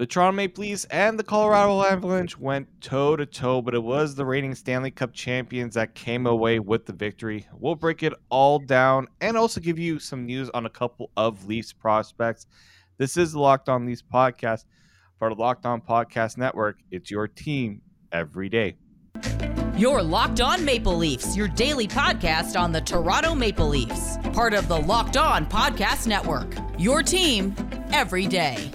The Toronto Maple Leafs and the Colorado Avalanche went toe to toe, but it was the reigning Stanley Cup champions that came away with the victory. We'll break it all down and also give you some news on a couple of Leafs prospects. This is the Locked On Leafs podcast, part of the Locked On Podcast Network. It's your team every day. Your Locked On Maple Leafs, your daily podcast on the Toronto Maple Leafs, part of the Locked On Podcast Network. Your team every day.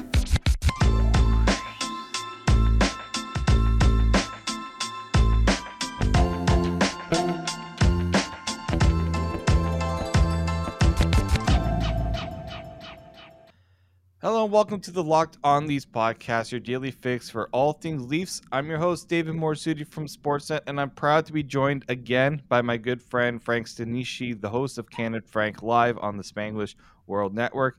Hello and welcome to the Locked On Leafs podcast, your daily fix for all things Leafs. I'm your host, David Morassutti from Sportsnet, and I'm proud to be joined again by my good friend Frank Stanisci, the host of Candid Frank Live on the Spanglish World Network.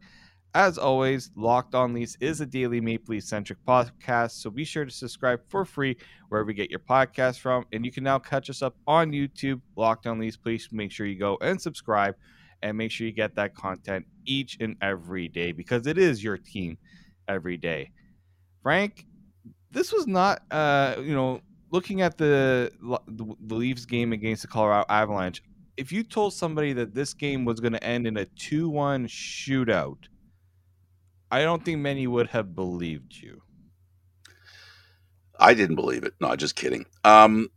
As always, Locked On Leafs is a daily Maple Leaf centric podcast, so be sure to subscribe for free wherever you get your podcast from. And you can now catch us up on YouTube, Locked On Leafs. Please make sure you go and subscribe and make sure you get that content each and every day because it is your team every day. Frank, this was not, uh, you know, looking at the, the Leafs game against the Colorado Avalanche. If you told somebody that this game was going to end in a 2 1 shootout, I don't think many would have believed you. I didn't believe it. No, just kidding. Um,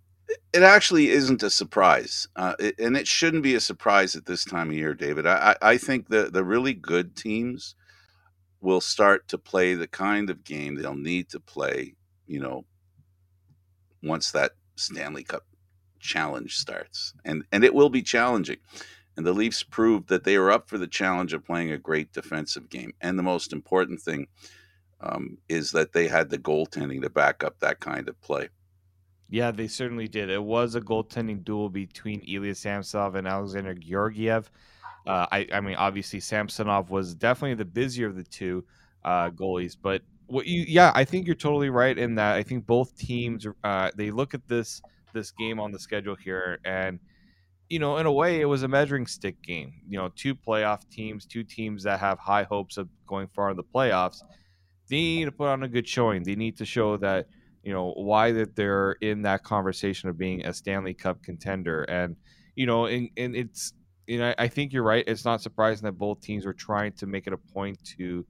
it actually isn't a surprise, uh, it, and it shouldn't be a surprise at this time of year, David. I, I think the the really good teams will start to play the kind of game they'll need to play. You know, once that Stanley Cup challenge starts, and and it will be challenging. And the Leafs proved that they were up for the challenge of playing a great defensive game. And the most important thing um, is that they had the goaltending to back up that kind of play. Yeah, they certainly did. It was a goaltending duel between Ilya Samsonov and Alexander Georgiev. Uh, I, I, mean, obviously Samsonov was definitely the busier of the two uh, goalies, but what you, yeah, I think you're totally right in that. I think both teams, uh, they look at this this game on the schedule here, and you know, in a way, it was a measuring stick game. You know, two playoff teams, two teams that have high hopes of going far in the playoffs. They need to put on a good showing. They need to show that you know why that they're in that conversation of being a Stanley Cup contender, and you know, and, and it's you know I think you're right. It's not surprising that both teams were trying to make it a point to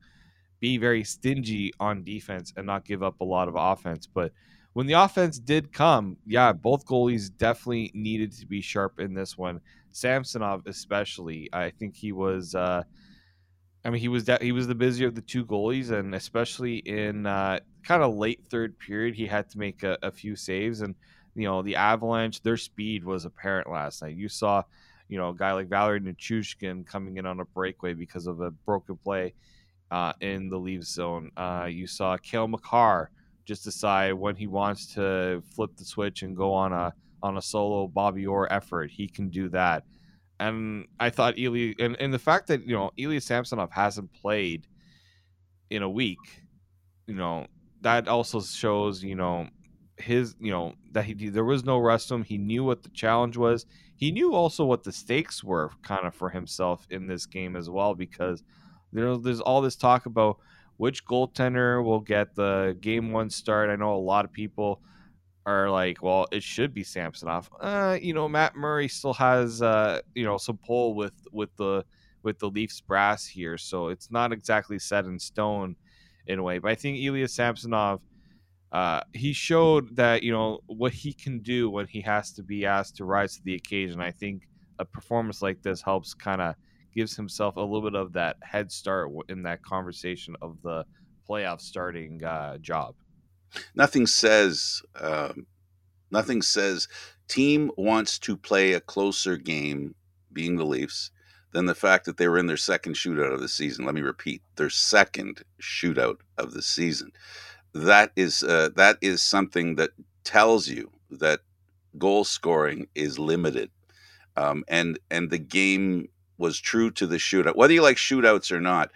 be very stingy on defense and not give up a lot of offense, but when the offense did come, yeah, both goalies definitely needed to be sharp in this one. Samsonov, especially, I think he was. Uh, I mean, he was he was the busier of the two goalies, and especially in uh, kind of late third period, he had to make a, a, few saves. And you know, the Avalanche, their speed was apparent last night. You saw, you know, a guy like Valeri Nichushkin coming in on a breakaway because of a broken play uh, in the leave zone. Uh, you saw Cale Makar just decide when he wants to flip the switch and go on a on a solo Bobby Orr effort. He can do that. And I thought Ilya and, and the fact that, you know, Ilya Samsonov hasn't played in a week, you know, that also shows, you know, his, you know, that he there was no rest him. He knew what the challenge was. He knew also what the stakes were kind of for himself in this game as well, because there, there's all this talk about which goaltender will get the game one start. I know a lot of people are like, well, it should be Samsonov. Uh, you know, Matt Murray still has uh, you know, some pull with with the with the Leafs brass here, so it's not exactly set in stone in a way. But I think Ilya Samsonov, uh, he showed that you know what he can do when he has to be asked to rise to the occasion. I think a performance like this helps kind of gives himself a little bit of that head start in that conversation of the playoff starting uh, job. Nothing says, um, nothing says team wants to play a closer game, being the Leafs, than the fact that they were in their second shootout of the season. Let me repeat, their second shootout of the season. That is uh, that is something that tells you that goal scoring is limited, um, and and the game was true to the shootout. Whether you like shootouts or not,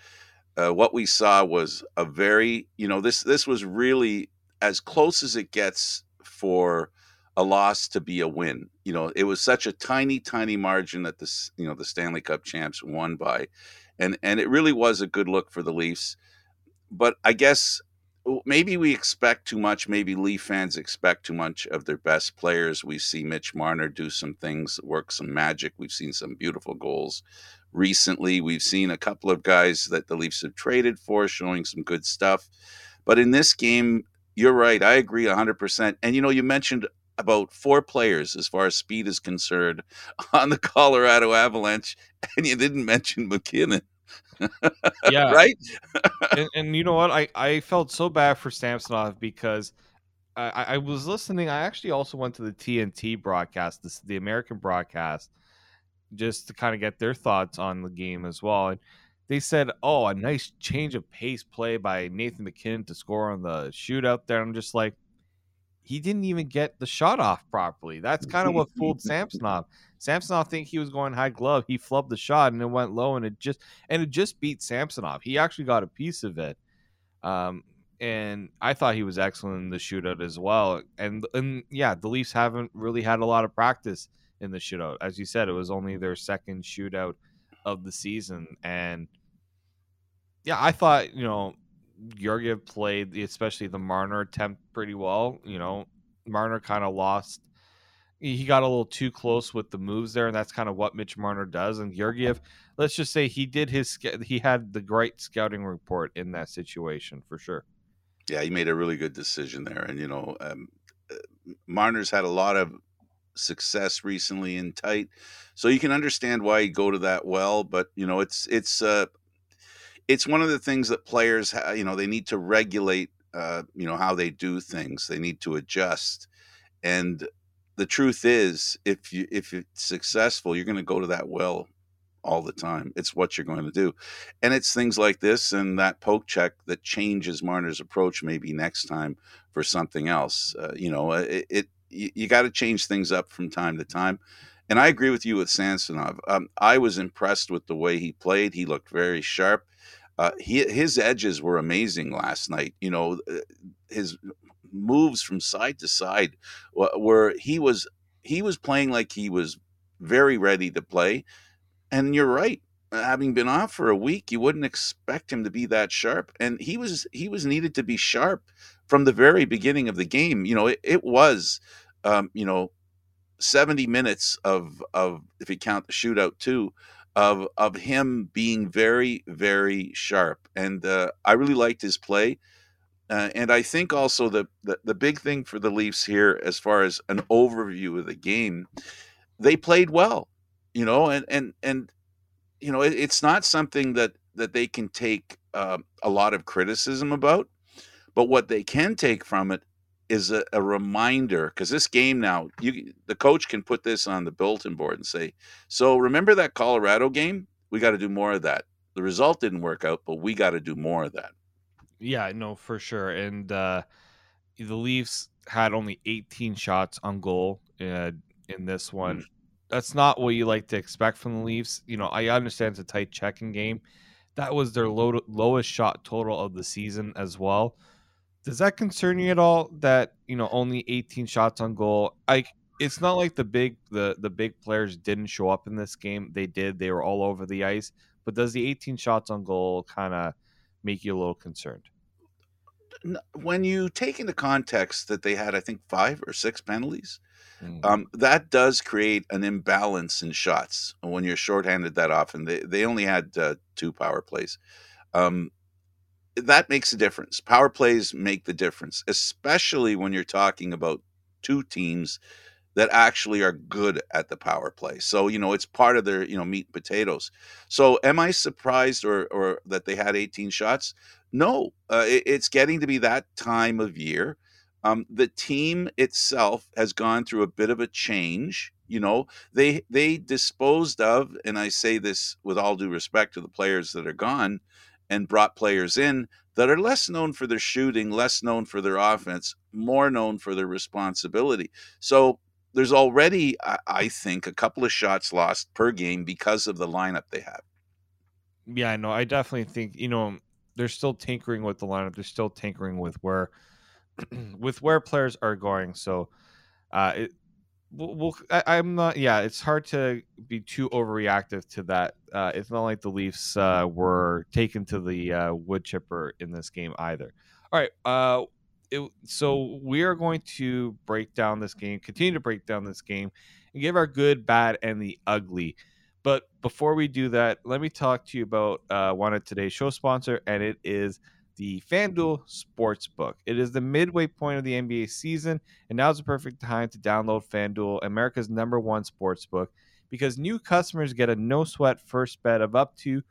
uh, what we saw was a very, you know, this this was really as close as it gets for a loss to be a win. You know, it was such a tiny, tiny margin that this, you know, the Stanley Cup champs won by, and and it really was a good look for the Leafs. But I guess maybe we expect too much. Maybe Leaf fans expect too much of their best players. We see Mitch Marner do some things, work some magic. We've seen some beautiful goals recently. We've seen a couple of guys that the Leafs have traded for showing some good stuff. But in this game, you're right. I agree 100%. And you know, you mentioned about four players as far as speed is concerned on the Colorado Avalanche, and you didn't mention MacKinnon. yeah, right. and, and, you know what? I I felt so bad for Samsonov because I, I was listening. I actually also went to the TNT broadcast, this, the American broadcast, just to kind of get their thoughts on the game as well. And they said, "Oh, a nice change of pace play by Nathan MacKinnon to score on the shootout." There, I'm just like, he didn't even get the shot off properly. That's kind of what fooled Samsonov. Samsonov think he was going high glove. He flubbed the shot and it went low, and it just and it just beat Samsonov. He actually got a piece of it. Um, and I thought he was excellent in the shootout as well. And and yeah, the Leafs haven't really had a lot of practice in the shootout. As you said, it was only their second shootout of the season, and yeah, I thought you know Georgiev played, especially the Marner attempt, pretty well. You know, Marner kind of lost. He got a little too close with the moves there, and that's kind of what Mitch Marner does. And Georgiev, let's just say he did his, he had the great scouting report in that situation for sure. Yeah, he made a really good decision there. And, you know, um, uh, Marner's had a lot of success recently in tight. So you can understand why he'd go to that well. But, you know, it's, it's, uh, it's one of the things that players, you know, they need to regulate, uh, you know, how they do things. They need to adjust. And the truth is, if you if it's successful, you're going to go to that well all the time. It's what you're going to do, and it's things like this and that poke check that changes Marner's approach maybe next time for something else. Uh, you know, uh, it, it you, you got to change things up from time to time. And I agree with you with Samsonov. Um, I was impressed with the way he played. He looked very sharp. Uh, he, his edges were amazing last night. You know, uh, his moves from side to side where he was he was playing like he was very ready to play. And you're right. Having been off for a week, you wouldn't expect him to be that sharp. And he was he was needed to be sharp from the very beginning of the game. You know, it, it was um, you know 70 minutes of of if you count the shootout too of of him being very very sharp and uh, I really liked his play uh, and I think also the, the the big thing for the Leafs here as far as an overview of the game they played well you know and and and you know it, it's not something that that they can take uh, a lot of criticism about but what they can take from it is a, a reminder because this game now you the coach can put this on the bulletin board and say so remember that colorado game? We got to do more of that. The result didn't work out but we got to do more of that. Yeah no for sure and uh the leafs had only 18 shots on goal uh, in this one. Mm. that's not what you like to expect from the leafs you know i understand it's a tight checking game. That was their low, lowest shot total of the season as well does that concern you at all that you know only 18 shots on goal? I it's not like the big the the big players didn't show up in this game. They did. They were all over the ice. But does the 18 shots on goal kind of make you a little concerned? When you take into context that they had, I think, five or six penalties, mm-hmm. um, that does create an imbalance in shots when you're shorthanded that often. They, they only had uh, two power plays. Um, that makes a difference. Power plays make the difference, especially when you're talking about two teams that actually are good at the power play. So, you know, it's part of their, you know, meat and potatoes. So, am I surprised or or that they had 18 shots? No. Uh, it, it's getting to be that time of year. Um, the team itself has gone through a bit of a change. You know, they they disposed of, and I say this with all due respect to the players that are gone, and brought players in that are less known for their shooting, less known for their offense, more known for their responsibility. So there's already, I think, a couple of shots lost per game because of the lineup they have. Yeah, I know. I definitely think you know they're still tinkering with the lineup. They're still tinkering with where with where players are going. So, uh, it, Well, well I, am not. Yeah, it's hard to be too overreactive to that. Uh, it's not like the Leafs uh, were taken to the uh, wood chipper in this game either. All right. Uh, it, so we are going to break down this game, continue to break down this game, and give our good, bad, and the ugly. But before we do that, let me talk to you about uh, one of today's show sponsor, and it is the FanDuel Sportsbook. It is the midway point of the NBA season, and now is the perfect time to download FanDuel, America's number one sportsbook, because new customers get a no sweat first bet of up to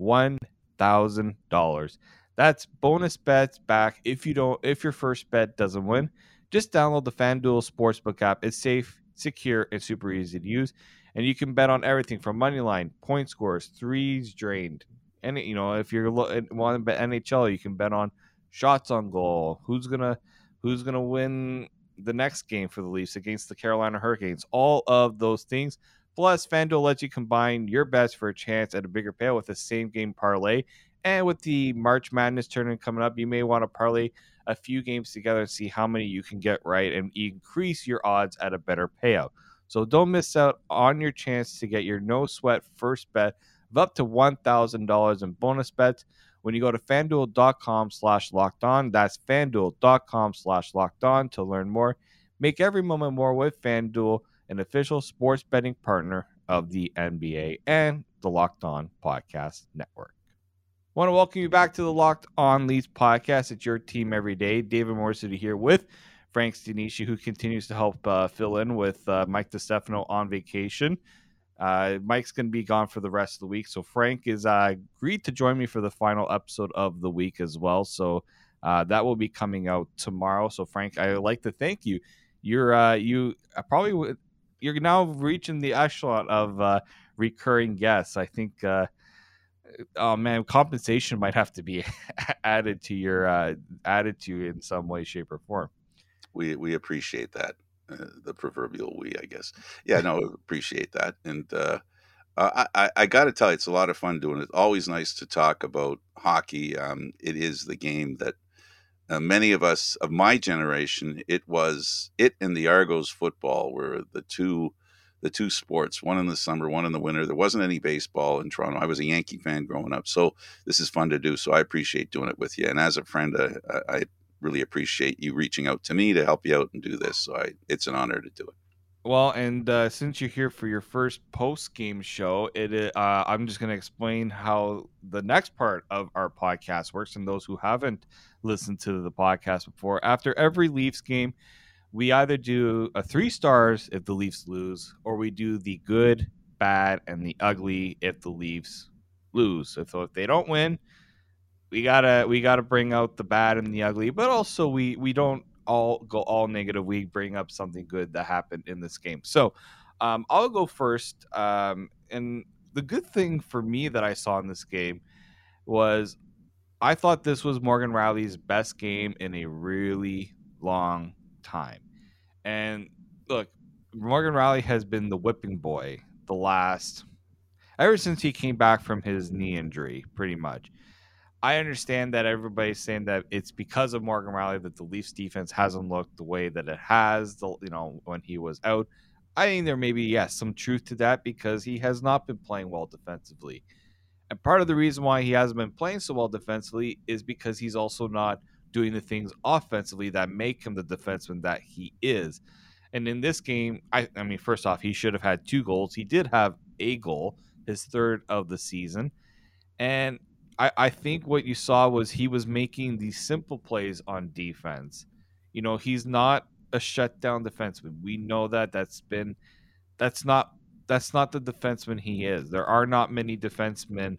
$1,000. That's bonus bets back if you don't if your first bet doesn't win. Just download the FanDuel Sportsbook app. It's safe, secure, and super easy to use. And you can bet on everything from money line, point scores, threes drained, any you know if you're want to bet NHL, you can bet on shots on goal. Who's gonna who's gonna win the next game for the Leafs against the Carolina Hurricanes? All of those things. Plus, FanDuel lets you combine your bets for a chance at a bigger payout with the same game parlay. And with the March Madness tournament coming up, you may want to parlay a few games together and see how many you can get right and increase your odds at a better payout. So don't miss out on your chance to get your no sweat first bet of up to $1,000 in bonus bets when you go to fanduel.com slash locked on. That's fanduel.com slash locked on to learn more. Make every moment more with FanDuel, an official sports betting partner of the NBA and the Locked On Podcast Network. I want to welcome you back to the Locked On Leafs podcast. It's your team every day. David Morassutti here with Frank Stanisci, who continues to help uh, fill in with uh, Mike DeStefano on vacation. Uh, Mike's going to be gone for the rest of the week. So Frank is uh, agreed to join me for the final episode of the week as well. So uh, that will be coming out tomorrow. So Frank, I would like to thank you. You're uh, you uh, probably you're now reaching the echelon of uh, recurring guests. I think. Uh, oh man, compensation might have to be added to your uh, added to in some way, shape, or form. We we appreciate that. The proverbial we, I guess. Yeah, no, appreciate that. And uh, I, I, got to tell you, it's a lot of fun doing it. Always nice to talk about hockey. Um, it is the game that uh, many of us of my generation, it was it and the Argos football were the two the two sports, one in the summer, one in the winter. There wasn't any baseball in Toronto. I was a Yankee fan growing up, so this is fun to do. So I appreciate doing it with you. And as a friend, I really appreciate you reaching out to me to help you out and do this. So I, it's an honor to do it. Well, and uh, since you're here for your first post game show, it uh, I'm just going to explain how the next part of our podcast works. And those who haven't listened to the podcast before, after every Leafs game, we either do a three stars if the Leafs lose, or we do the good, bad, and the ugly if the Leafs lose. So if they don't win, we gotta we gotta bring out the bad and the ugly, but also we we don't all go all negative. We bring up something good that happened in this game. So um, I'll go first. Um, and the good thing for me that I saw in this game was I thought this was Morgan Rielly's best game in a really long time. And look, Morgan Rielly has been the whipping boy the last ever since he came back from his knee injury, pretty much. I understand that everybody's saying that it's because of Morgan Rielly that the Leafs defense hasn't looked the way that it has, the, you know, when he was out. I think there may be, yes, some truth to that because he has not been playing well defensively. And part of the reason why he hasn't been playing so well defensively is because he's also not doing the things offensively that make him the defenseman that he is. And in this game, I, I mean, first off, he should have had two goals. He did have a goal, his third of the season. And I, I think what you saw was he was making these simple plays on defense. You know, he's not a shutdown defenseman. We know that. That's been that's not that's not the defenseman he is. There are not many defensemen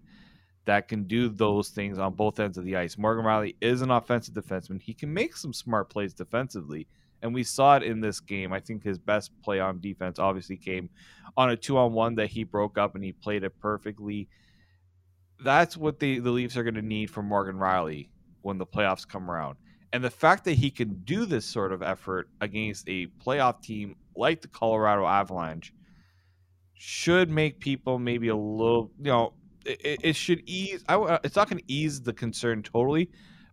that can do those things on both ends of the ice. Morgan Rielly is an offensive defenseman. He can make some smart plays defensively. And we saw it in this game. I think his best play on defense obviously came on a two on one that he broke up and he played it perfectly that's what the, the Leafs are going to need from Morgan Rielly when the playoffs come around. And the fact that he can do this sort of effort against a playoff team like the Colorado Avalanche should make people maybe a little, you know, it, it should ease. I, it's not going to ease the concern totally,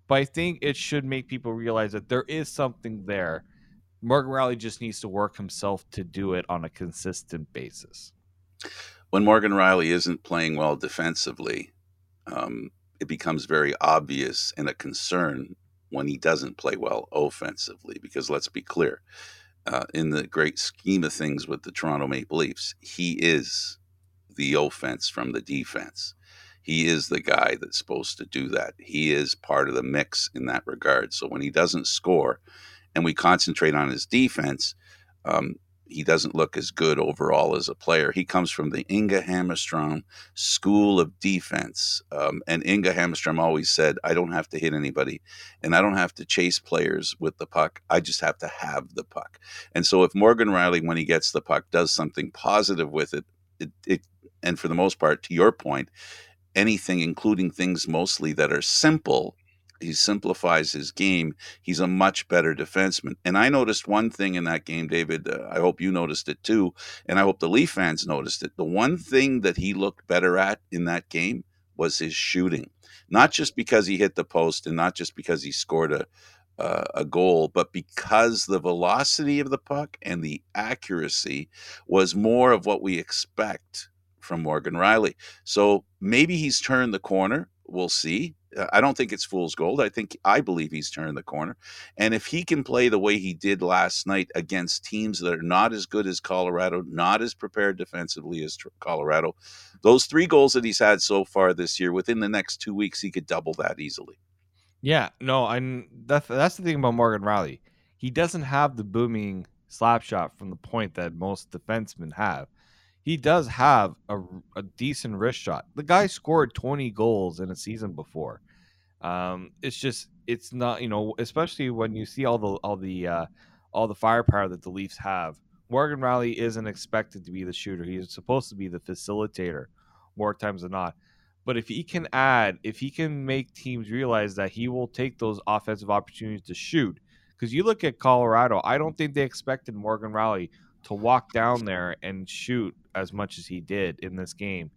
but I think it should make people realize that there is something there Morgan Rielly just needs to work himself to do it on a consistent basis. When Morgan Rielly isn't playing well defensively, um, it becomes very obvious and a concern when he doesn't play well offensively. Because let's be clear, uh, in the great scheme of things with the Toronto Maple Leafs, he is the offense from the defense. He is the guy that's supposed to do that. He is part of the mix in that regard. So when he doesn't score and we concentrate on his defense, um, he doesn't look as good overall as a player. He comes from the Inge Hammarstrom school of defense. Um, and Inge Hammarstrom always said, I don't have to hit anybody and I don't have to chase players with the puck. I just have to have the puck. And so if Morgan Rielly, when he gets the puck, does something positive with it, it, it and for the most part, to your point, anything, including things mostly that are simple, he simplifies his game. He's a much better defenseman. And I noticed one thing in that game, David. Uh, I hope you noticed it too, and I hope the Leaf fans noticed it. The one thing that he looked better at in that game was his shooting, not just because he hit the post and not just because he scored a uh, a goal, but because the velocity of the puck and the accuracy was more of what we expect from Morgan Rielly. So maybe he's turned the corner. We'll see. Uh, I don't think it's fool's gold. I think I believe he's turned the corner. And if he can play the way he did last night against teams that are not as good as Colorado, not as prepared defensively as Colorado, those three goals that he's had so far this year, within the next two weeks, he could double that easily. Yeah, no, and that's that's the thing about Morgan Rielly. He doesn't have the booming slap shot from the point that most defensemen have. He does have a, a decent wrist shot. The guy scored 20 goals in a season before. Um, it's just it's not you know especially when you see all the all the uh, all the firepower that the Leafs have. Morgan Rielly isn't expected to be the shooter. He's supposed to be the facilitator more times than not. But if he can add, if he can make teams realize that he will take those offensive opportunities to shoot, because you look at Colorado, I don't think they expected Morgan Rielly to walk down there and shoot as much as he did in this game.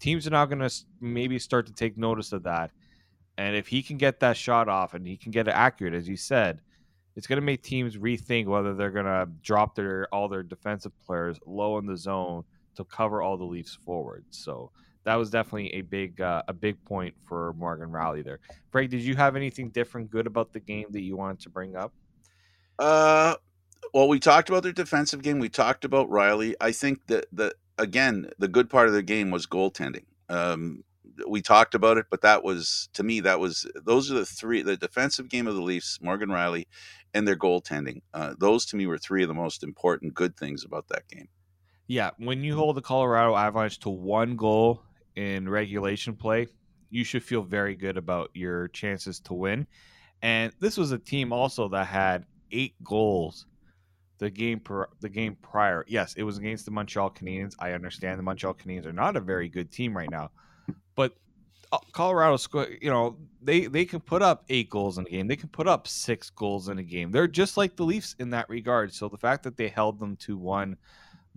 Teams are now going to maybe start to take notice of that. And if he can get that shot off and he can get it accurate, as you said, it's going to make teams rethink whether they're going to drop their all their defensive players low in the zone to cover all the Leafs forward. So that was definitely a big uh, a big point for Morgan Rielly there. Frank, did you have anything different good about the game that you wanted to bring up? Uh, well, we talked about their defensive game. We talked about Rielly. I think that the again the good part of the game was goaltending. Um, we talked about it, but that was to me that was those are the three the defensive game of the Leafs, Morgan Rielly, and their goaltending. Uh, those to me were three of the most important good things about that game. Yeah, when you hold the Colorado Avalanche to one goal in regulation play, you should feel very good about your chances to win. And this was a team also that had eight goals the game per, the game prior. Yes, it was against the Montreal Canadiens. I understand the Montreal Canadiens are not a very good team right now, but uh, Colorado, you know, they they can put up eight goals in a game. They can put up six goals in a game. They're just like the Leafs in that regard. So the fact that they held them to one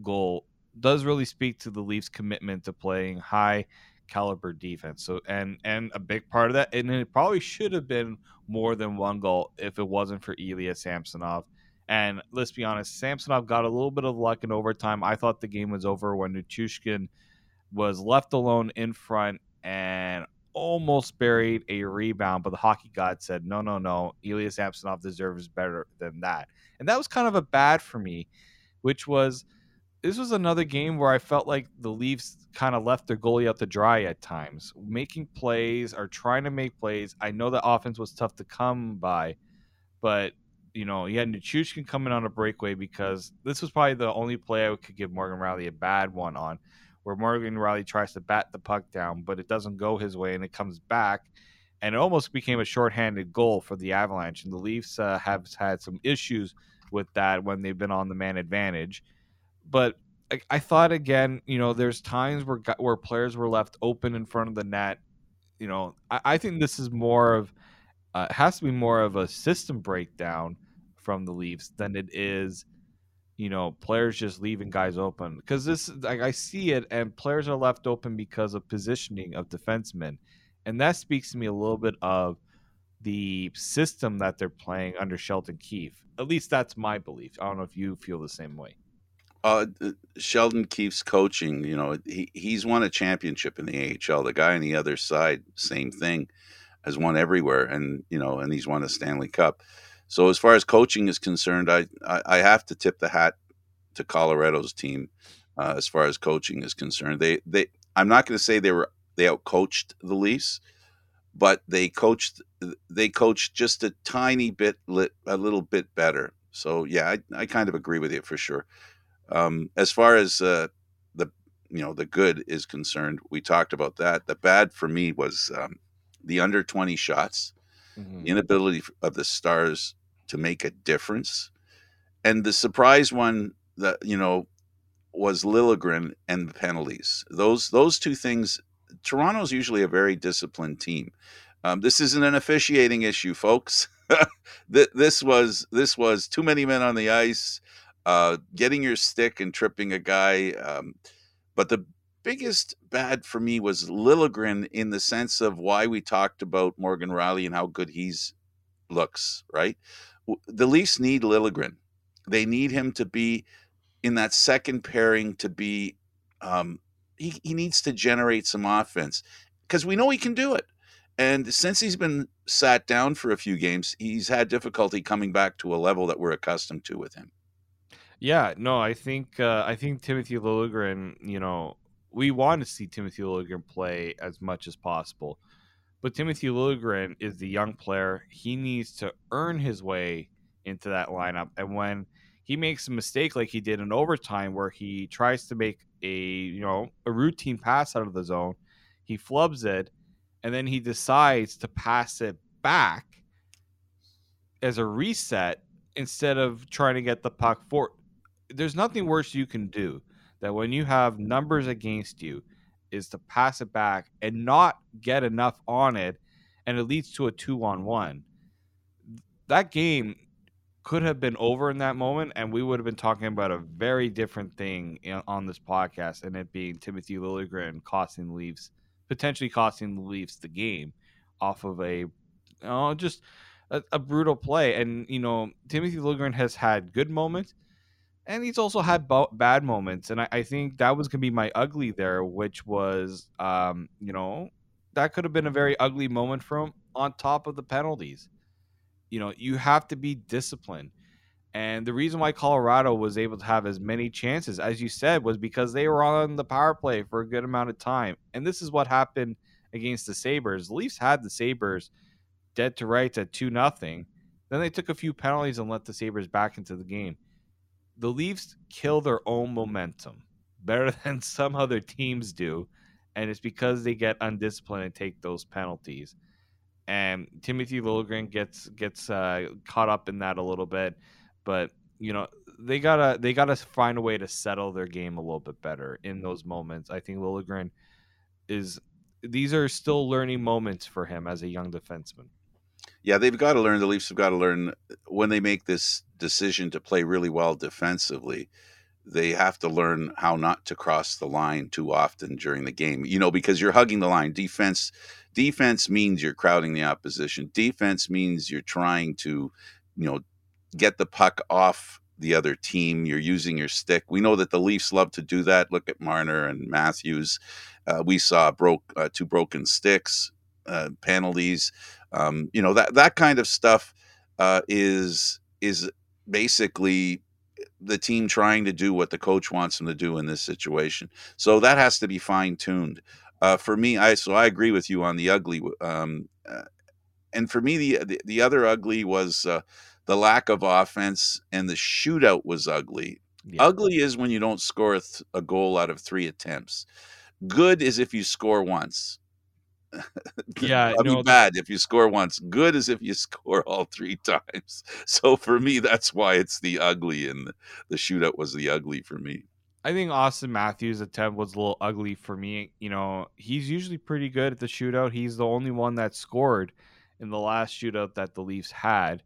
goal does really speak to the Leafs' commitment to playing high caliber defense. So and and a big part of that, and it probably should have been more than one goal if it wasn't for Ilya Samsonov. And let's be honest, Samsonov got a little bit of luck in overtime. I thought the game was over when Nichushkin was left alone in front and almost buried a rebound, but the hockey god said, no, no, no, Ilya Samsonov deserves better than that. And that was kind of a bad for me, which was this was another game where I felt like the Leafs kind of left their goalie out to dry at times, making plays or trying to make plays. I know the offense was tough to come by, but you know, he had Nichushkin coming on a breakaway because this was probably the only play I could give Morgan Rielly a bad one on, where Morgan Rielly tries to bat the puck down, but it doesn't go his way and it comes back. And it almost became a shorthanded goal for the Avalanche. And the Leafs uh, have had some issues with that when they've been on the man advantage but I, I thought again, you know, there's times where where players were left open in front of the net. You know, I, I think this is more of uh, it has to be more of a system breakdown from the Leafs than it is, you know, players just leaving guys open. Because this, like, I see it, and players are left open because of positioning of defensemen, and that speaks to me a little bit of the system that they're playing under Sheldon Keefe. At least that's my belief. I don't know if you feel the same way. Uh, Sheldon Keefe's coaching, you know, he, he's won a championship in the AHL. The guy on the other side, same thing, has won everywhere, and you know, and he's won a Stanley Cup. So as far as coaching is concerned, I I, I have to tip the hat to Colorado's team uh, as far as coaching is concerned. They they I'm not going to say they were they outcoached the Leafs, but they coached they coached just a tiny bit lit, a little bit better. So yeah, I, I kind of agree with you for sure. Um, as far as uh, the you know the good is concerned, we talked about that. The bad for me was um, the under twenty shots, mm-hmm. the inability of the Stars to make a difference, and the surprise one that you know was Liljegren and the penalties. Those those two things. Toronto's usually a very disciplined team. Um, this isn't an officiating issue, folks. this was this was too many men on the ice uh, getting your stick and tripping a guy. Um, but the biggest bad for me was Liljegren in the sense of why we talked about Morgan Rielly and how good he's looks. Right, the Leafs need Liljegren. They need him to be in that second pairing to be. Um, he, he needs to generate some offense because we know he can do it. And since he's been sat down for a few games, he's had difficulty coming back to a level that we're accustomed to with him. Yeah, no, I think uh, I think Timothy Liljegren. You know, we want to see Timothy Liljegren play as much as possible, but Timothy Liljegren is the young player. He needs to earn his way into that lineup, and when he makes a mistake like he did in overtime, where he tries to make a you know a routine pass out of the zone, he flubs it, and then he decides to pass it back as a reset instead of trying to get the puck forward there's nothing worse you can do that when you have numbers against you is to pass it back and not get enough on it and it leads to a two on one that game could have been over in that moment and we would have been talking about a very different thing on this podcast and it being timothy liljegren costing the leafs potentially costing the leafs the game off of a just a, a brutal play. And you know timothy liljegren has had good moments and he's also had bad moments and I, I, think that was gonna be my ugly there which was um you know that could have been a very ugly moment from on top of the penalties. You know you have to be disciplined. And the reason why colorado was able to have as many chances as you said was because they were on the power play for a good amount of time. And this is what happened against the sabres. The leafs had the sabres dead to rights at 2 nothing. Then they took a few penalties and let the sabres back into the game the Leafs kill their own momentum better than some other teams do, and it's because they get undisciplined and take those penalties. And Timothy Liljegren gets gets uh, caught up in that a little bit, but you know they gotta they gotta find a way to settle their game a little bit better in those moments. I think Liljegren is these are still learning moments for him as a young defenseman. Yeah, they've got to learn. The Leafs have got to learn when they make this decision to play really well defensively. They have to learn how not to cross the line too often during the game. You know, because you're hugging the line. Defense, defense means you're crowding the opposition. Defense means you're trying to, you know, get the puck off the other team. You're using your stick. We know that the Leafs love to do that. Look at Marner and Matthews. Uh, we saw broke uh, two broken sticks, uh, penalties. Um, you know that that kind of stuff uh, is is basically the team trying to do what the coach wants them to do in this situation. So that has to be fine tuned. Uh, for me, I so I agree with you on the ugly. Um, uh, and for me, the, the, the other ugly was uh, the lack of offense, and the shootout was ugly. Yeah. Ugly is when you don't score a, th- a goal out of three attempts. Good is if you score once. Yeah, I mean, bad if you score once. Good as if you score all three times. So for me, that's why it's the ugly, and the shootout was the ugly for me. I think Auston Matthews' attempt was a little ugly for me. You know, he's usually pretty good at the shootout. He's the only one that scored in the last shootout that the Leafs had.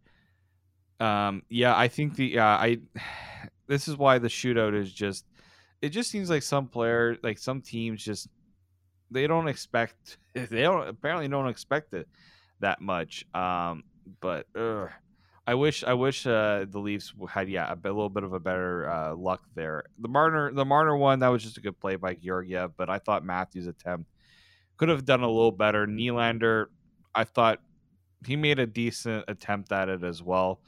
Um, yeah, I think the uh, I. This is why the shootout is just. It just seems like some player, like some teams, just they don't expect they don't apparently don't expect it. that much. Um, but ugh, I wish I wish uh, the Leafs had yeah a, bit, a little bit of a better uh, luck there. The Marner the Marner one that was just a good play by Georgiev, but I thought Matthews' attempt could have done a little better. Nylander, I thought he made a decent attempt at it as well.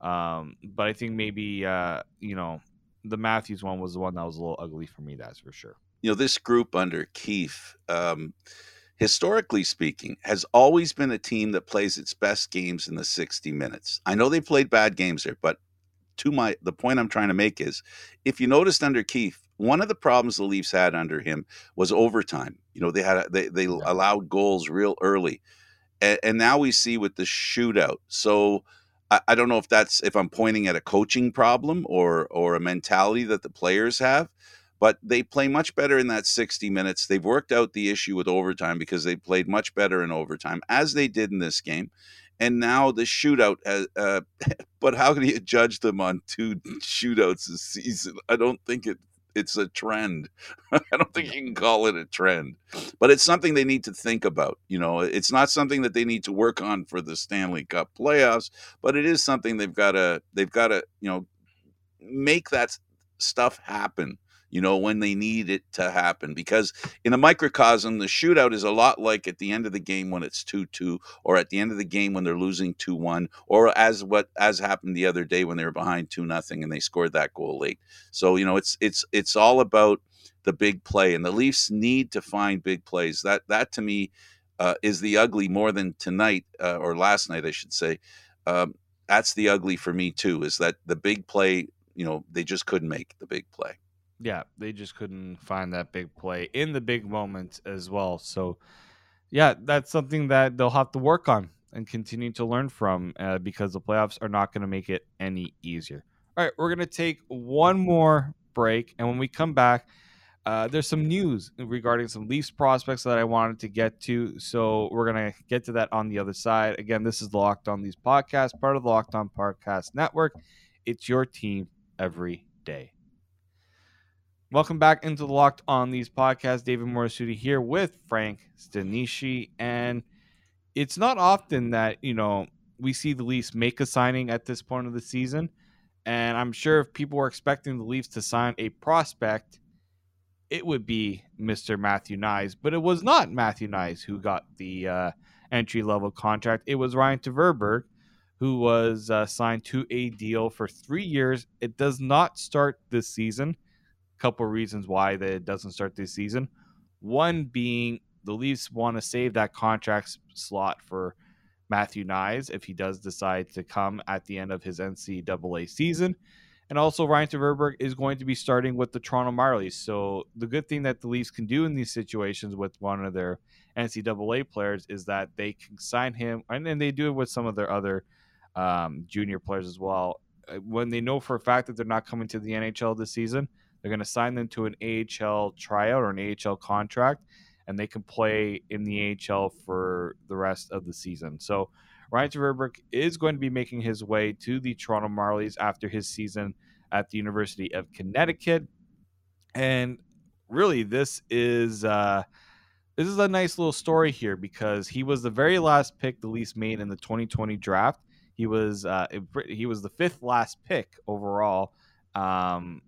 Um, but I think maybe uh, you know the Matthews one was the one that was a little ugly for me. That's for sure. You know this group under Keefe, um, historically speaking, has always been a team that plays its best games in the sixty minutes. I know they played bad games there, but to my the point I'm trying to make is, if you noticed under Keefe, one of the problems the Leafs had under him was overtime. You know they had they they yeah. allowed goals real early, and, and now we see with the shootout. So I, I don't know if that's if I'm pointing at a coaching problem or or a mentality that the players have, but they play much better in that 60 minutes. They've worked out the issue with overtime because they played much better in overtime as they did in this game. And now the shootout, has, uh, but how can you judge them on two shootouts this season? I don't think it it's a trend. I don't think you can call it a trend, but it's something they need to think about. You know, it's not something that they need to work on for the Stanley Cup playoffs, but it is something they've got to they've got to you know make that stuff happen you know, when they need it to happen. Because in a microcosm, the shootout is a lot like at the end of the game when it's 2 2, or at the end of the game when they're losing 2 1, or as what as happened the other day when they were behind 2 nothing and they scored that goal late. So, you know, it's it's it's all about the big play. And the Leafs need to find big plays. That that to me uh, is the ugly more than tonight uh, or last night, I should say. Um, that's the ugly for me too. Is that the big play? You know, they just couldn't make the big play. Yeah, they just couldn't find that big play in the big moments as well. So, yeah, that's something that they'll have to work on and continue to learn from uh, because the playoffs are not going to make it any easier. All right, we're going to take one more break. And when we come back, uh, there's some news regarding some Leafs prospects that I wanted to get to. So we're going to get to that on the other side. Again, this is Locked On Leafs podcast, part of the Locked On Podcast Network. It's your team every day. Welcome back into the Locked On Leafs podcast. David Morassutti here with Frank Stanisci. And it's not often that, you know, we see the Leafs make a signing at this point of the season. And I'm sure if people were expecting the Leafs to sign a prospect, it would be Mr. Matthew Knies. But it was not Matthew Knies who got the uh, entry level contract. It was Ryan Tverberg who was uh, signed to a deal for three years. It does not start this season couple reasons why that it doesn't start this season. One being the Leafs want to save that contract slot for Matthew Knies if he does decide to come at the end of his NCAA season. And also, Ryan Tverberg is going to be starting with the Toronto Marlies. So, the good thing that the Leafs can do in these situations with one of their NCAA players is that they can sign him, and, and they do it with some of their other um, junior players as well. Uh, when they know for a fact that they're not coming to the NHL this season, they're going to sign them to an AHL tryout or an AHL contract, and they can play in the AHL for the rest of the season. So Ryan Tverberg is going to be making his way to the Toronto Marlies after his season at the University of Connecticut. And really, this is uh, this is a nice little story here because he was the very last pick the Leafs made in the 2020 draft. He was uh, he was the fifth last pick overall. Um,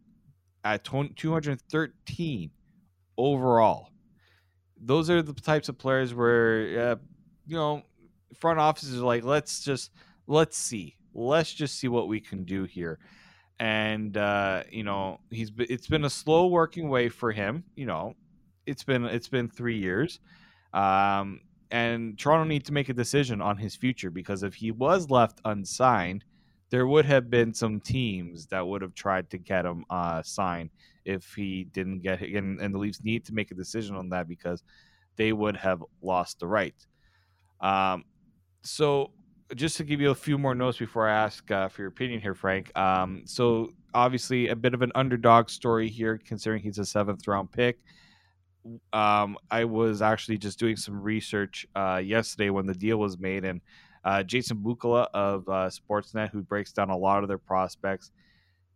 at 213 overall. Those are the types of players where, uh, you know, front offices are like, let's just let's see, let's just see what we can do here. And uh, you know, he's it's been a slow working way for him. You know, it's been it's been three years. Um, and Toronto need to make a decision on his future because if he was left unsigned, there would have been some teams that would have tried to get him uh, signed if he didn't get it. And, and the Leafs need to make a decision on that because they would have lost the right. Um, so, just to give you a few more notes before I ask uh, for your opinion here, Frank. Um, so, obviously, a bit of an underdog story here, considering he's a seventh round pick. Um, I was actually just doing some research uh, yesterday when the deal was made, and uh, Jason Bukala of uh, Sportsnet, who breaks down a lot of their prospects.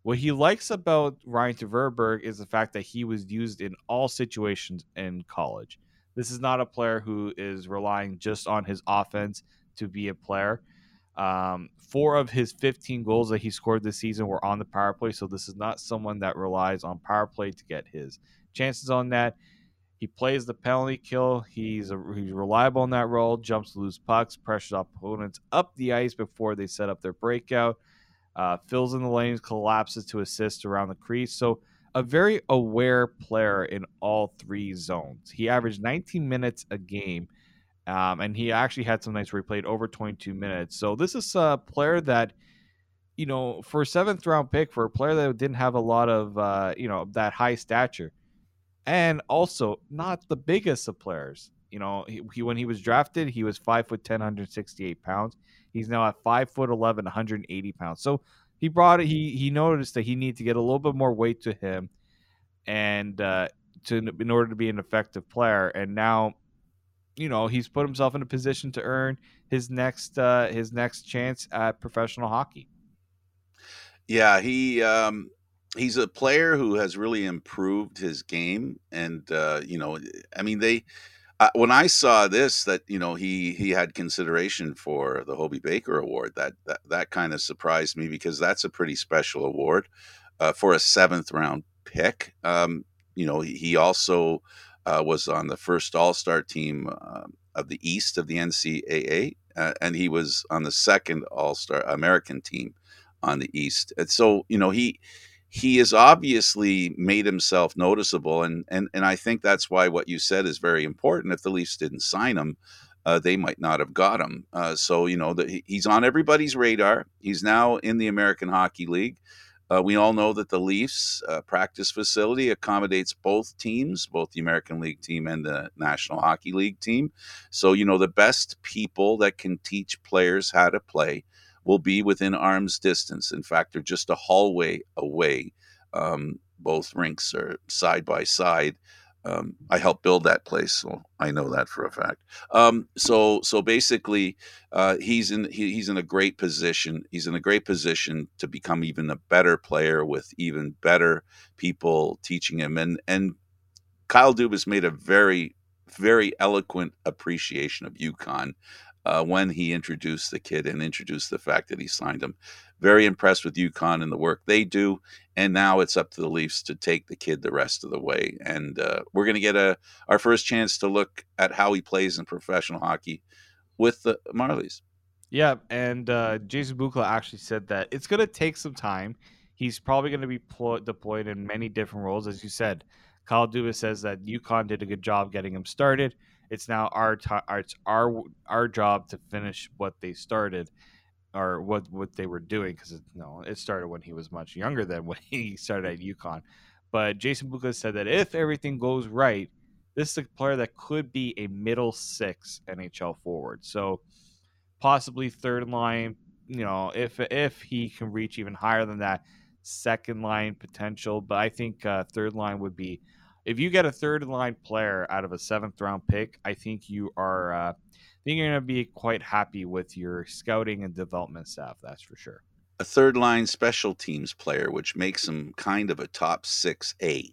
What he likes about Ryan Tverberg is the fact that he was used in all situations in college. This is not a player who is relying just on his offense to be a player. Um, four of his 15 goals that he scored this season were on the power play, so this is not someone that relies on power play to get his chances on that. He plays the penalty kill. He's a, he's reliable in that role. Jumps loose pucks, pressures opponents up the ice before they set up their breakout. Uh, fills in the lanes, collapses to assist around the crease. So a very aware player in all three zones. He averaged 19 minutes a game, um, and he actually had some nights where he played over 22 minutes. So this is a player that, you know, for a seventh round pick, for a player that didn't have a lot of, uh, you know, that high stature, and also not the biggest of players. You know, he, he, when he was drafted, he was five foot 10, 168 pounds. He's now at five foot 11, 180 pounds. So he brought it. He he noticed that he needed to get a little bit more weight to him, and uh, to in order to be an effective player. And now, you know, he's put himself in a position to earn his next uh, his next chance at professional hockey. Yeah, he um, he's a player who has really improved his game, and uh, you know, I mean, they. Uh, when I saw this, that you know he he had consideration for the Hobey Baker Award, that that, that kind of surprised me because that's a pretty special award uh, for a seventh round pick. Um, you know, he, he also uh, was on the first All Star team uh, of the East of the NCAA, uh, and he was on the second All Star American team on the East. And so, you know, he he has obviously made himself noticeable, and and and I think that's why what you said is very important. If the Leafs didn't sign him, uh, they might not have got him. Uh, so you know that he's on everybody's radar. He's now in the American Hockey League. Uh, we all know that the Leafs uh, practice facility accommodates both teams, both the American League team and the National Hockey League team. So you know the best people that can teach players how to play will be within arm's distance. In fact, they're just a hallway away. Um, both rinks are side by side. Um, I helped build that place, so I know that for a fact. Um, so, so basically, uh, he's in he, he's in a great position. He's in a great position to become even a better player with even better people teaching him. And and Kyle Dubas made a very very eloquent appreciation of UConn uh, when he introduced the kid and introduced the fact that he signed him. Very impressed with UConn and the work they do. And now it's up to the Leafs to take the kid the rest of the way. And uh, we're going to get a our first chance to look at how he plays in professional hockey with the Marlies. Yeah, and uh, Jason Bukala actually said that it's going to take some time. He's probably going to be pl- deployed in many different roles, as you said. Kyle Dubas says that UConn did a good job getting him started. It's now our time. It's our our job to finish what they started, or what what they were doing. Because no, it started when he was much younger than when he started at UConn. But Jason Bukala said that if everything goes right, this is a player that could be a middle six NHL forward. So possibly third line. You know, if if he can reach even higher than that, second line potential. But I think uh, third line would be if you get a third line player out of a seventh round pick, I think you are. Uh, I think you're going to be quite happy with your scouting and development staff. That's for sure. A third line special teams player, which makes him kind of a top six A.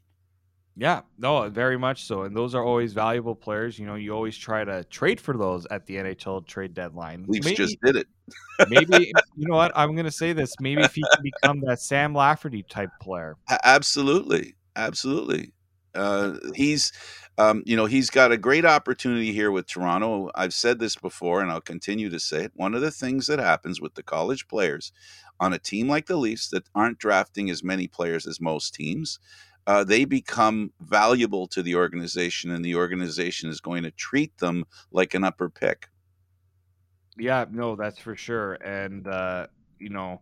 Yeah, no, very much so. And those are always valuable players. You know, you always try to trade for those at the NHL trade deadline. Leafs maybe, just did it. maybe you know what? I'm going to say this. Maybe if he can become that Sam Lafferty type player. Absolutely, absolutely. Uh, he's, um, you know, he's got a great opportunity here with Toronto. I've said this before, and I'll continue to say it. One of the things that happens with the college players on a team like the Leafs that aren't drafting as many players as most teams, uh, they become valuable to the organization, and the organization is going to treat them like an upper pick. Yeah, no, that's for sure. And uh, you know,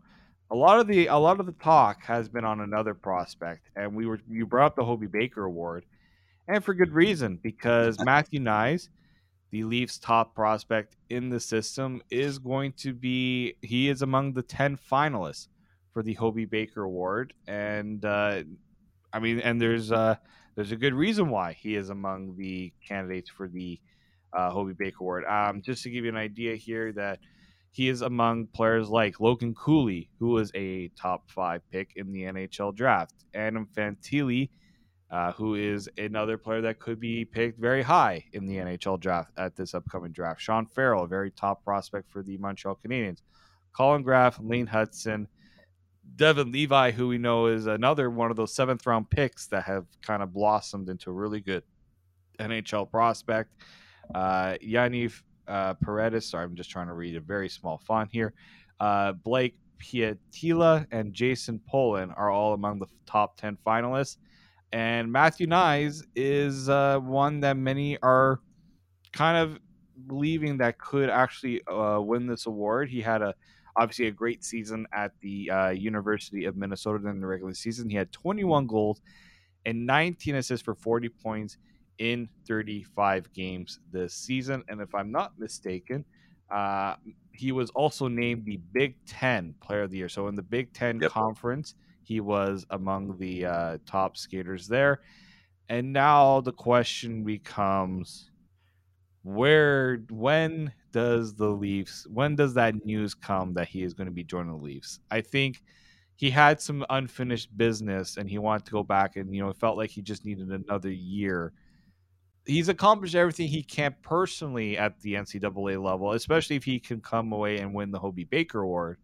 a lot of the a lot of the talk has been on another prospect, and we were you brought up the Hobey Baker Award, and for good reason because Matthew Knies, the Leafs' top prospect in the system, is going to be he is among the ten finalists for the Hobey Baker Award, and uh, I mean, and there's uh, there's a good reason why he is among the candidates for the uh, Hobey Baker Award. Um, just to give you an idea here, that he is among players like Logan Cooley, who was a top five pick in the NHL draft, Adam Fantilli, uh, who is another player that could be picked very high in the NHL draft at this upcoming draft. Sean Farrell, a very top prospect for the Montreal Canadiens. Collin Graf, Lane Hutson, Devon Levi, who we know is another one of those seventh round picks that have kind of blossomed into a really good NHL prospect. Uh, Yaniv uh, Paredes, sorry, I'm just trying to read a very small font here. Uh, Blake Pietila and Jason Polin are all among the top 10 finalists. And Matthew Knies is uh, one that many are kind of believing that could actually uh, win this award. He had a obviously a great season at the uh, University of Minnesota in the regular season. He had 21 goals and 19 assists for 40 points in 35 games this season. And if I'm not mistaken, uh, he was also named the Big Ten Player of the Year. So in the Big Ten yep. conference, he was among the uh, top skaters there. And now the question becomes where when does the Leafs when does that news come that he is going to be joining the Leafs? I think he had some unfinished business and he wanted to go back and you know it felt like he just needed another year. He's accomplished everything he can personally at the NCAA level, especially if he can come away and win the Hobey Baker Award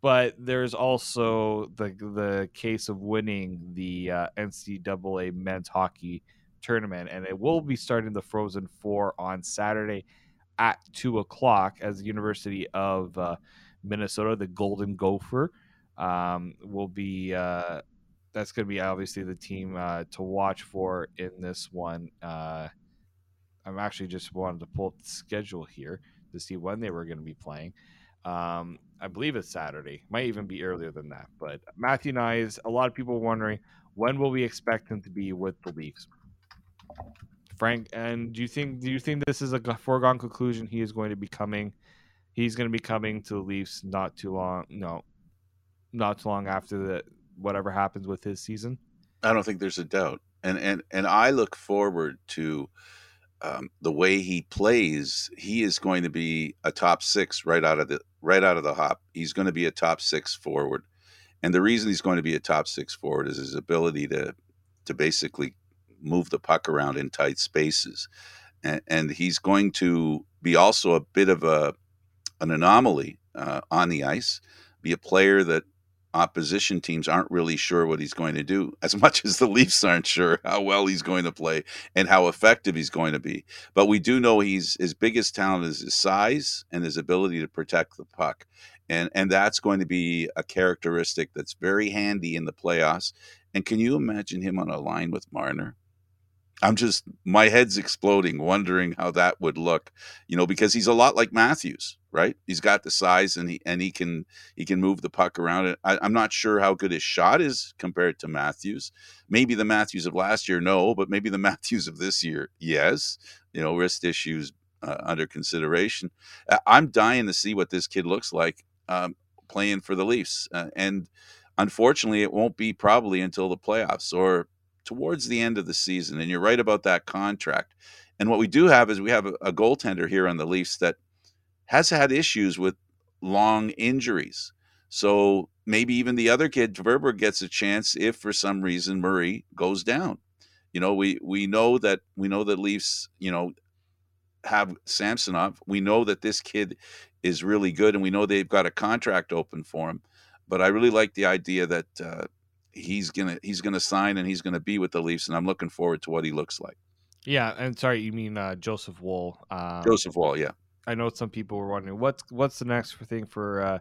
but there's also the the case of winning the uh, NCAA men's hockey tournament, and it will be starting the Frozen Four on Saturday at two o'clock as the University of uh, Minnesota, the Golden Gopher, um, will be. Uh, that's going to be obviously the team uh, to watch for in this one. Uh, I'm actually just wanted to pull up the schedule here to see when they were going to be playing. Um, I believe it's Saturday. Might even be earlier than that. But Matthew Knies, a lot of people wondering when will we expect him to be with the Leafs? Frank, and do you think do you think this is a foregone conclusion? He is going to be coming. He's going to be coming to the Leafs not too long. No, not too long after the whatever happens with his season. I don't think there's a doubt, and and and I look forward to um, the way he plays, he is going to be a top six right out of the right out of the hop. He's going to be a top six forward, and the reason he's going to be a top six forward is his ability to to basically move the puck around in tight spaces, and, and he's going to be also a bit of a an anomaly uh, on the ice, be a player that opposition teams aren't really sure what he's going to do as much as the Leafs aren't sure how well he's going to play and how effective he's going to be. But we do know he's his biggest talent is his size and his ability to protect the puck. And and that's going to be a characteristic that's very handy in the playoffs. And can you imagine him on a line with Marner? I'm just my head's exploding, wondering how that would look, you know, because he's a lot like Matthews, right? He's got the size and he and he can he can move the puck around. I, am not sure how good his shot is compared to Matthews. Maybe the Matthews of last year, no, but maybe the Matthews of this year, yes. You know, wrist issues uh, under consideration. I'm dying to see what this kid looks like um, playing for the Leafs, uh, and unfortunately, it won't be probably until the playoffs or towards the end of the season. And you're right about that contract. And what we do have is we have a, a goaltender here on the Leafs that has had issues with long injuries. So maybe even the other kid, Verber, gets a chance if for some reason Murray goes down. You know, we we know that we know that Leafs, you know, have Samsonov. We know that this kid is really good, and we know they've got a contract open for him. But I really like the idea that uh, he's gonna he's gonna sign and he's gonna be with the Leafs, and I'm looking forward to what he looks like. Yeah, and sorry, you mean uh, Joseph Woll? Um, Joseph Woll, yeah. I know some people were wondering what's what's the next thing for uh,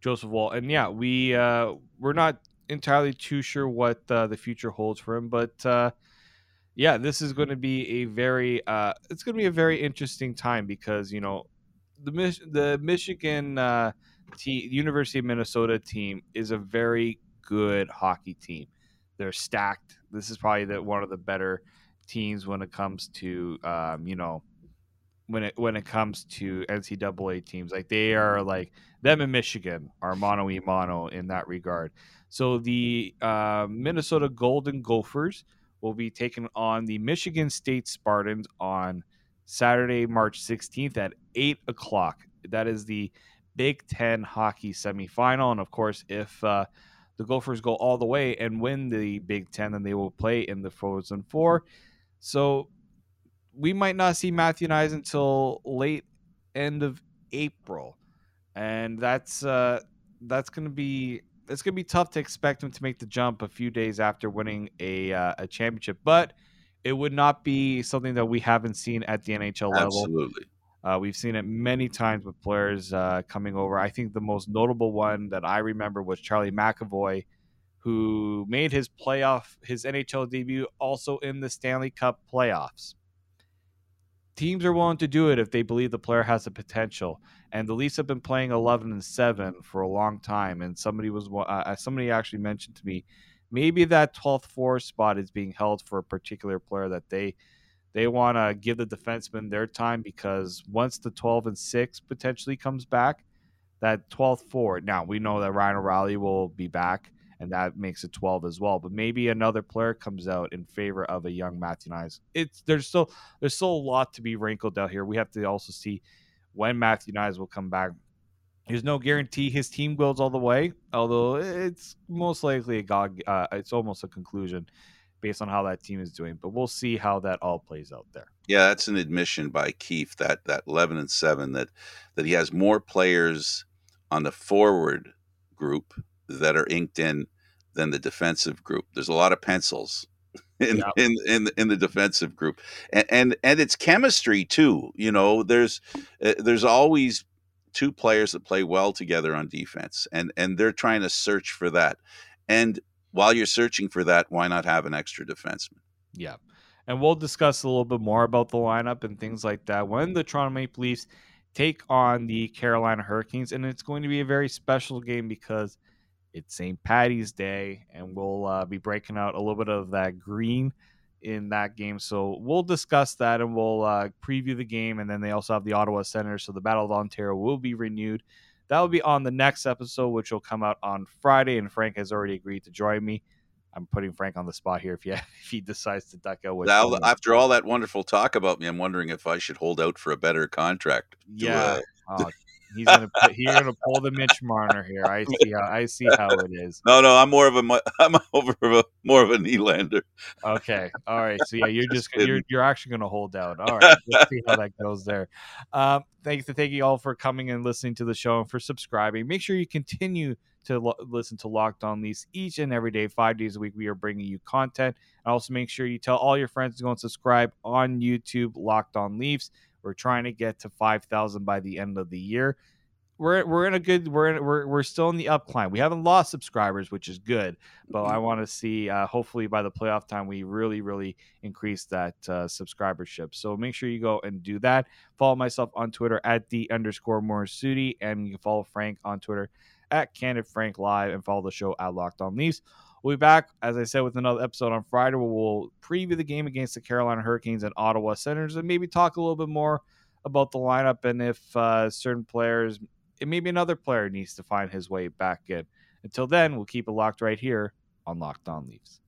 Joseph Woll, and yeah, we uh, we're not entirely too sure what uh, the future holds for him, but uh, yeah, this is going to be a very uh, it's going to be a very interesting time because you know the the Michigan uh, team, University of Minnesota team is a very good hockey team. They're stacked. This is probably the, one of the better teams when it comes to um, you know when it when it comes to NCAA teams. Like they are like them in Michigan are mono e mono in that regard. So the uh, Minnesota Golden Gophers will be taking on the Michigan State Spartans on Saturday, March 16th at eight o'clock. That is the Big Ten hockey semifinal, and of course, if uh, the Gophers go all the way and win the Big Ten, and they will play in the Frozen Four. So we might not see Matthew Knies until late end of April, and that's uh, that's going to be it's going to be tough to expect him to make the jump a few days after winning a uh, a championship, but it would not be something that we haven't seen at the NHL level. Absolutely. Uh, we've seen it many times with players uh, coming over. I think the most notable one that I remember was Charlie McAvoy, who made his playoff, his NHL debut, also in the Stanley Cup playoffs. Teams are willing to do it if they believe the player has the potential. And the Leafs have been playing 11 and 7 for a long time. And somebody was uh, uh somebody actually mentioned to me maybe that 12th four spot is being held for a particular player that they they want to give the defenseman their time because once the 12 and 6 potentially comes back, that 12th forward. Now, we know that Ryan O'Reilly will be back and that makes it 12 as well. But maybe another player comes out in favor of a young Matthew Knies. It's there's still there's still a lot to be wrinkled out here. We have to also see when Matthew Knies will come back. There's no guarantee his team goes all the way, although it's most likely a god. Uh, it's almost a conclusion based on how that team is doing. But we'll see how that all plays out there. Yeah, that's an admission by Keefe that that eleven and seven that that he has more players on the forward group that are inked in than the defensive group. There's a lot of pencils in yep. in, in in the defensive group, and and and it's chemistry too. You know, there's uh, there's always two players that play well together on defense, and and they're trying to search for that. And while you're searching for that, why not have an extra defenseman? Yeah. And we'll discuss a little bit more about the lineup and things like that when the Toronto Maple Leafs take on the Carolina Hurricanes. And it's going to be a very special game because it's St. Patty's Day, and we'll uh, be breaking out a little bit of that green in that game. So we'll discuss that and we'll uh, preview the game. And then they also have the Ottawa Senators. So the Battle of Ontario will be renewed. That will be on the next episode, which will come out on Friday. And Frank has already agreed to join me. I'm putting Frank on the spot here. If he if he decides to duck out with now, after all that wonderful talk about me, I'm wondering if I should hold out for a better contract. Yeah, uh... oh, He's gonna put, he's gonna pull the Mitch Marner here. I see how I see how it is. No, no, I'm more of a I'm over a, more of a Nylander. Okay, all right. So yeah, you're just, just you're you're actually gonna hold out. All right, let's see how that goes there. Um, thanks to thank you all for coming and listening to the show and for subscribing. Make sure you continue to lo- listen to Locked On Leafs each and every day, five days a week. We are bringing you content. And also make sure you tell all your friends to go and subscribe on YouTube, Locked On Leafs. We're trying to get to 5,000 by the end of the year. We're, we're in a good we're in, we're we're still in the up climb. We haven't lost subscribers, which is good, but I mm-hmm. want to see uh, hopefully by the playoff time we really really increase that uh, subscribership. So make sure you go and do that. Follow myself on Twitter at the underscore Morassutti, and you can follow Frank on Twitter at Candid Frank Live, and follow the show at Locked On Leafs. We'll be back, as I said, with another episode on Friday where we'll preview the game against the Carolina Hurricanes and Ottawa Senators and maybe talk a little bit more about the lineup and if uh, certain players, maybe another player needs to find his way back in. Until then, we'll keep it locked right here on Locked On Leafs.